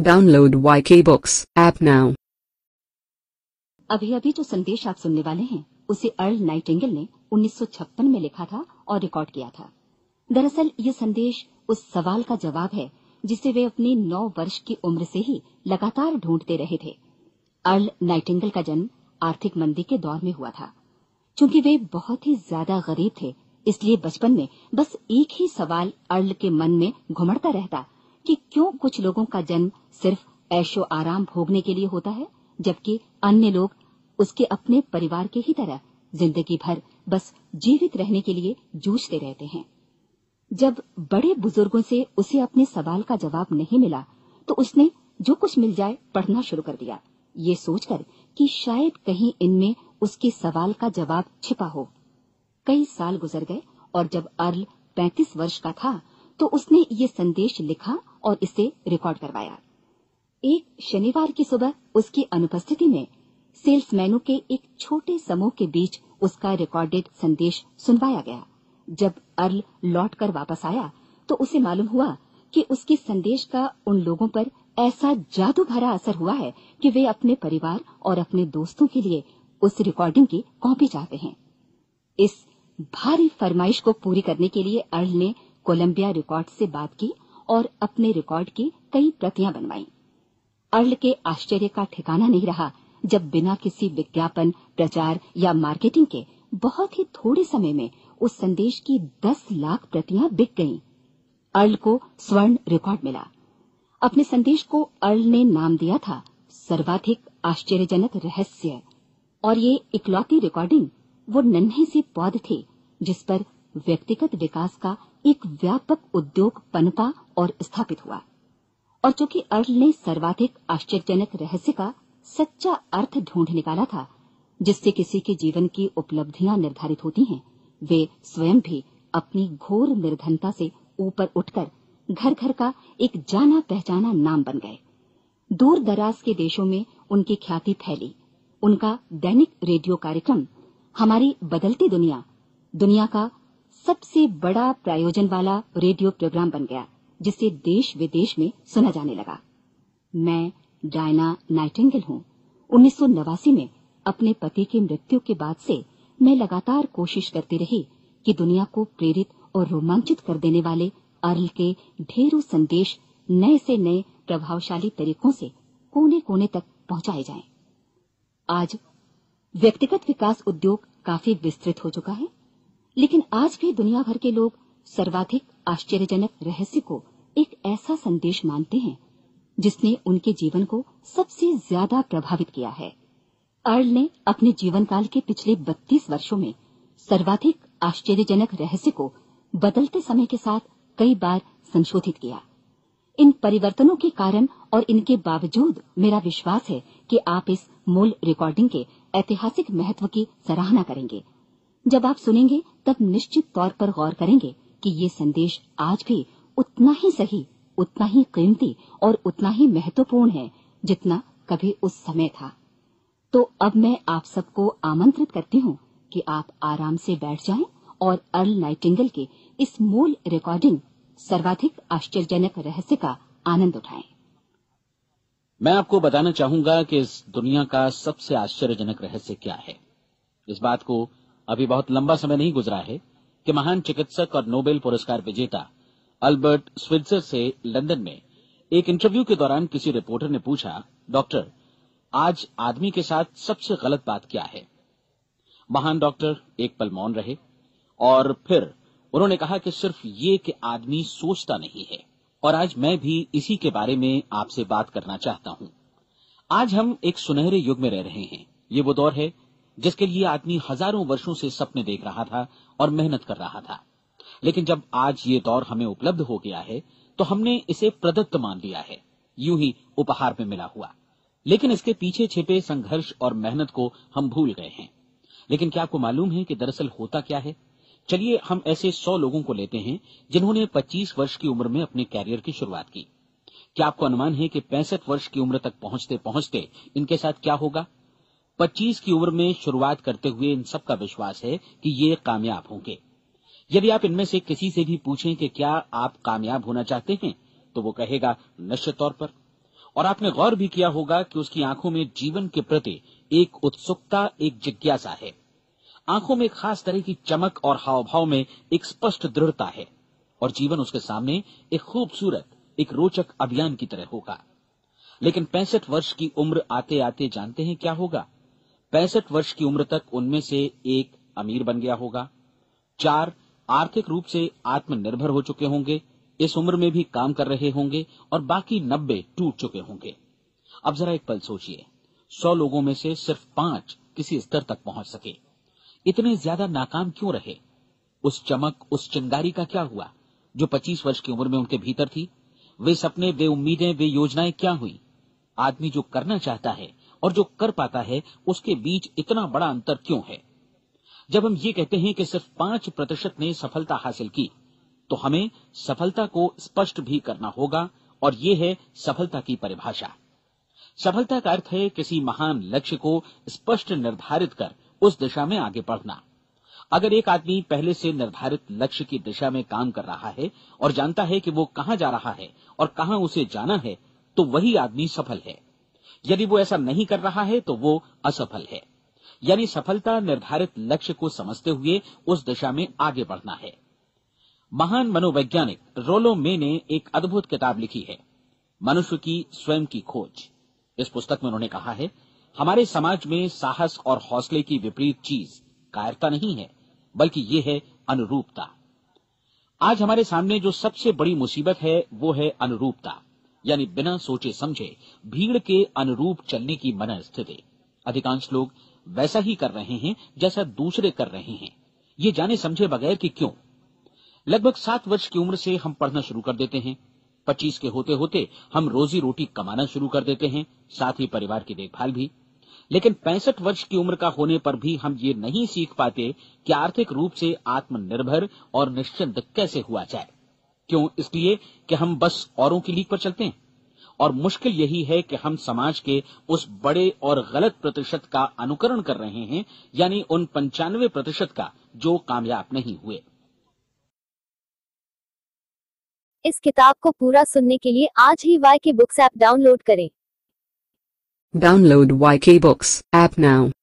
Download YK books app now. अभी अभी जो संदेश आप सुनने वाले हैं, उसे अर्ल नाइटिंगेल ने 1956 में लिखा था और रिकॉर्ड किया था। दरअसल, ये संदेश उस सवाल का जवाब है, जिसे वे अपनी नौ वर्ष की उम्र से ही लगातार ढूंढते रहे थे। अर्ल नाइटिंगेल का जन्म आर्थिक मंदी के दौर में हुआ था। चूँकि वे बहुत ही ज़्यादा गरीब थे, इसलिए बचपन में बस एक ही सवाल अर्ल के मन में घुमड़ता रहता कि क्यों कुछ लोगों का जन्म सिर्फ़ ऐशो आराम भोगने के लिए होता है, जबकि अन्य लोग उसके अपने परिवार के ही तरह ज़िंदगी भर बस जीवित रहने के लिए जूझते रहते हैं। जब बड़े बुज़ुर्गों से उसे अपने सवाल का जवाब नहीं मिला तो उसने जो कुछ मिल जाए पढ़ना शुरू कर दिया। ये सोचकर कि शायद कहीं इनमें उसके सवाल का जवाब छिपा हो। कई साल गुजर गए और जब अर्ल 35 वर्ष का था तो उसने ये संदेश लिखा और इसे रिकॉर्ड करवाया। एक शनिवार की सुबह उसकी अनुपस्थिति में सेल्समैनों के एक छोटे समूह के बीच उसका रिकॉर्डेड संदेश सुनवाया गया। जब अर्ल लौट कर वापस आया तो उसे मालूम हुआ कि उसके संदेश का उन लोगों पर ऐसा जादू भरा असर हुआ है कि वे अपने परिवार और अपने दोस्तों के लिए उस रिकॉर्डिंग की कॉपी चाहते हैं। इस भारी फरमाइश को पूरी करने के लिए अर्ल ने कोलंबिया रिकॉर्ड से बात की और अपने रिकॉर्ड की कई प्रतियाँ बनवाई। अर्ल के आश्चर्य का ठिकाना नहीं रहा जब बिना किसी विज्ञापन, प्रचार या मार्केटिंग के बहुत ही थोड़े समय में उस संदेश की दस लाख प्रतियाँ बिक गईं। अर्ल को स्वर्ण रिकॉर्ड मिला। अपने संदेश को अर्ल ने नाम दिया था, सर्वाधिक आश्चर्यजनक रहस्य। और ये इकलौती रिकॉर्डिंग वो नन्हे से पौध थे जिस पर व्यक्तिगत विकास का एक व्यापक उद्योग पनपा और स्थापित हुआ। और चूँकि अर्ल ने सर्वाधिक आश्चर्यजनक रहस्य का सच्चा अर्थ ढूंढ निकाला था, जिससे किसी के जीवन की उपलब्धियाँ निर्धारित होती हैं, वे स्वयं भी अपनी घोर निर्धनता से ऊपर उठकर घर घर का एक जाना पहचाना नाम बन गए। दूर दराज के देशों में उनकी ख्याति फैली। उनका दैनिक रेडियो कार्यक्रम, हमारी बदलती दुनिया दुनिया का सबसे बड़ा प्रायोजन वाला रेडियो प्रोग्राम बन गया, जिसे देश विदेश में सुना जाने लगा। मैं डायना नाइटिंगेल हूँ। उन्नीस सौ नवासी में अपने पति की मृत्यु के बाद से मैं लगातार कोशिश करती रही कि दुनिया को प्रेरित और रोमांचित कर देने वाले अर्ल के ढेरों संदेश नए से नए प्रभावशाली तरीकों से कोने कोने तक पहुँचाए जाएँ। आज व्यक्तिगत विकास उद्योग काफ़ी विस्तृत हो चुका है। लेकिन आज भी दुनिया भर के लोग सर्वाधिक आश्चर्यजनक रहस्य को एक ऐसा संदेश मानते हैं, जिसने उनके जीवन को सबसे ज़्यादा प्रभावित किया है। अर्ल ने अपने जीवन काल के पिछले 32 वर्षों में सर्वाधिक आश्चर्यजनक रहस्य को बदलते समय के साथ कई बार संशोधित किया। इन परिवर्तनों के कारण और इनके बावजूद मेरा विश्वास है कि आप इस मूल रिकॉर्डिंग के ऐतिहासिक महत्व की सराहना करेंगे। जब आप सुनेंगे तब निश्चित तौर पर गौर करेंगे कि ये संदेश आज भी उतना ही सही, उतना ही कीमती और उतना ही महत्वपूर्ण है जितना कभी उस समय था। तो अब मैं आप सबको आमंत्रित करती हूँ कि आप आराम से बैठ जाएँ और अर्ल नाइटिंगल के इस मूल रिकॉर्डिंग सर्वाधिक आश्चर्यजनक रहस्य का आनंद उठाएँ। मैं आपको बताना चाहूँगा कि इस दुनिया का सबसे आश्चर्यजनक रहस्य क्या है। इस बात को अभी बहुत लंबा समय नहीं गुजरा है, कि महान चिकित्सक और नोबेल पुरस्कार विजेता अल्बर्ट स्विट्जर से लंदन में एक इंटरव्यू के दौरान किसी रिपोर्टर ने पूछा, डॉक्टर, आज आदमी के साथ सबसे गलत बात क्या है? महान डॉक्टर, एक पल मौन रहे, और फिर उन्होंने कहा कि सिर्फ़ ये कि आदमी सोचता नहीं है, और आज मैं भी इसी के बारे में आपसे बात करना चाहता हूँ। आज हम एक सुनहरे युग में रह रहे हैं, ये वो दौर है जिसके लिए आदमी हज़ारों वर्षों से सपने देख रहा था और मेहनत कर रहा था। लेकिन जब आज ये दौर हमें उपलब्ध हो गया है तो हमने इसे प्रदत्त मान लिया है। यूँ ही उपहार में मिला हुआ। लेकिन इसके पीछे छिपे संघर्ष और मेहनत को हम भूल गए हैं। लेकिन क्या आपको मालूम है कि दरअसल होता क्या है? चलिए हम ऐसे सौ लोगों को लेते हैं, जिन्होंने 25 वर्ष की उम्र में अपने कैरियर की शुरुआत की। क्या आपको अनुमान है कि पैंसठ वर्ष की उम्र तक पहुँचते पहुँचते इनके साथ क्या होगा? 25 की उम्र में शुरुआत करते हुए इन सबका विश्वास है कि ये कामयाब होंगे। यदि आप इनमें से किसी से भी पूछें कि क्या आप कामयाब होना चाहते हैं तो वो कहेगा, निश्चित तौर पर। और आपने गौर भी किया होगा कि उसकी आँखों में जीवन के प्रति एक उत्सुकता, एक जिज्ञासा है। आँखों में खास तरह की चमक और हाव भाव में एक स्पष्ट दृढ़ता है, और जीवन उसके सामने एक खूबसूरत, एक रोचक अभियान की तरह होगा। लेकिन पैंसठ वर्ष की उम्र आते आते जानते हैं क्या होगा? पैंसठ वर्ष की उम्र तक उनमें से एक अमीर बन गया होगा। चार, आर्थिक रूप से आत्मनिर्भर हो चुके होंगे, इस उम्र में भी काम कर रहे होंगे और बाकी नब्बे टूट चुके होंगे। अब जरा एक पल सोचिए, सौ लोगों में से सिर्फ़ पाँच किसी स्तर तक पहुँच सके। इतने ज़्यादा नाकाम क्यों रहे? उस चमक, उस चिंगारी का क्या हुआ? जो 25 वर्ष की उम्र में उनके भीतर थी, वे सपने, वे उम्मीदें, वे योजनाएँ क्या हुई? आदमी जो करना चाहता है और जो कर पाता है, उसके बीच इतना बड़ा अंतर क्यों है? जब हम ये कहते हैं कि सिर्फ़ पाँच प्रतिशत ने सफलता हासिल की तो हमें सफलता को स्पष्ट भी करना होगा, और ये है सफलता की परिभाषा। सफलता का अर्थ है किसी महान लक्ष्य को स्पष्ट निर्धारित कर, उस दिशा में आगे बढ़ना। अगर एक आदमी पहले से निर्धारित लक्ष्य की दिशा में काम कर रहा है, और जानता है कि वो कहाँ जा रहा है, और कहाँ उसे जाना है तो वही आदमी सफल है। यदि वो ऐसा नहीं कर रहा है तो वो असफल है। यानी सफलता निर्धारित लक्ष्य को समझते हुए उस दिशा में आगे बढ़ना है। महान मनोवैज्ञानिक रोलो मे ने एक अद्भुत किताब लिखी है, मनुष्य की स्वयं की खोज। इस पुस्तक में उन्होंने कहा है, हमारे समाज में साहस और हौसले की विपरीत चीज़ कायरता नहीं है, बल्कि ये है अनुरूपता। आज हमारे सामने जो सबसे बड़ी मुसीबत है, वो है अनुरूपता। यानी बिना सोचे समझे भीड़ के अनुरूप चलने की मन स्थिति अधिकांश लोग वैसा ही कर रहे हैं जैसा दूसरे कर रहे हैं। ये जाने समझे बगैर कि क्यों? लगभग सात वर्ष की उम्र से हम पढ़ना शुरू कर देते हैं। पच्चीस के होते होते हम रोजी रोटी कमाना शुरू कर देते हैं, साथ ही परिवार की देखभाल भी। लेकिन पैंसठ वर्ष की उम्र का होने पर भी हम ये नहीं सीख पाते कि आर्थिक रूप से आत्मनिर्भर और निश्चिंत कैसे हुआ जाए। क्यों? इसलिए कि हम बस औरों की लीक पर चलते हैं। और मुश्किल यही है कि हम समाज के उस बड़े और गलत प्रतिशत का अनुकरण कर रहे हैं यानी उन पंचानवे प्रतिशत का जो कामयाब नहीं हुए। इस किताब को पूरा सुनने के लिए आज ही Y K books app download करें। Download Y K books app now.